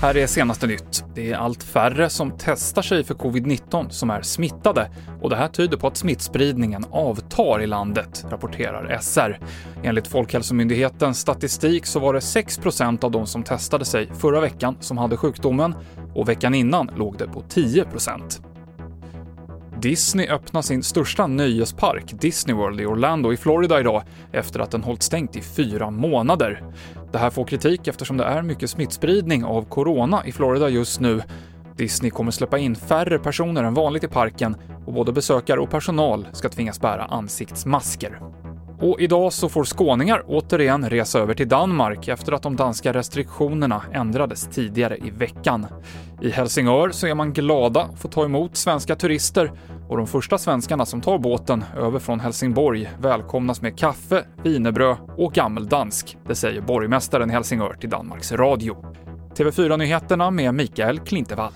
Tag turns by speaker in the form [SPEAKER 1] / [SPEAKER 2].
[SPEAKER 1] Här är senaste nytt. Det är allt färre som testar sig för covid-19 som är smittade och det här tyder på att smittspridningen avtar i landet, rapporterar SR. Enligt Folkhälsomyndighetens statistik så var det 6% av de som testade sig förra veckan som hade sjukdomen och veckan innan låg det på 10% Disney öppnar sin största nöjespark, Disney World i Orlando i Florida idag, efter att den hållit stängt i fyra månader. Det här får kritik eftersom det är mycket smittspridning av corona i Florida just nu. Disney kommer släppa in färre personer än vanligt i parken och både besökare och personal ska tvingas bära ansiktsmasker. Och idag så får skåningar återigen resa över till Danmark efter att de danska restriktionerna ändrades tidigare i veckan. I Helsingör så är man glada att få ta emot svenska turister och de första svenskarna som tar båten över från Helsingborg välkomnas med kaffe, wienerbröd och gammeldansk. Det säger borgmästaren i Helsingör till Danmarks Radio. TV4-nyheterna med Mikael Klintevall.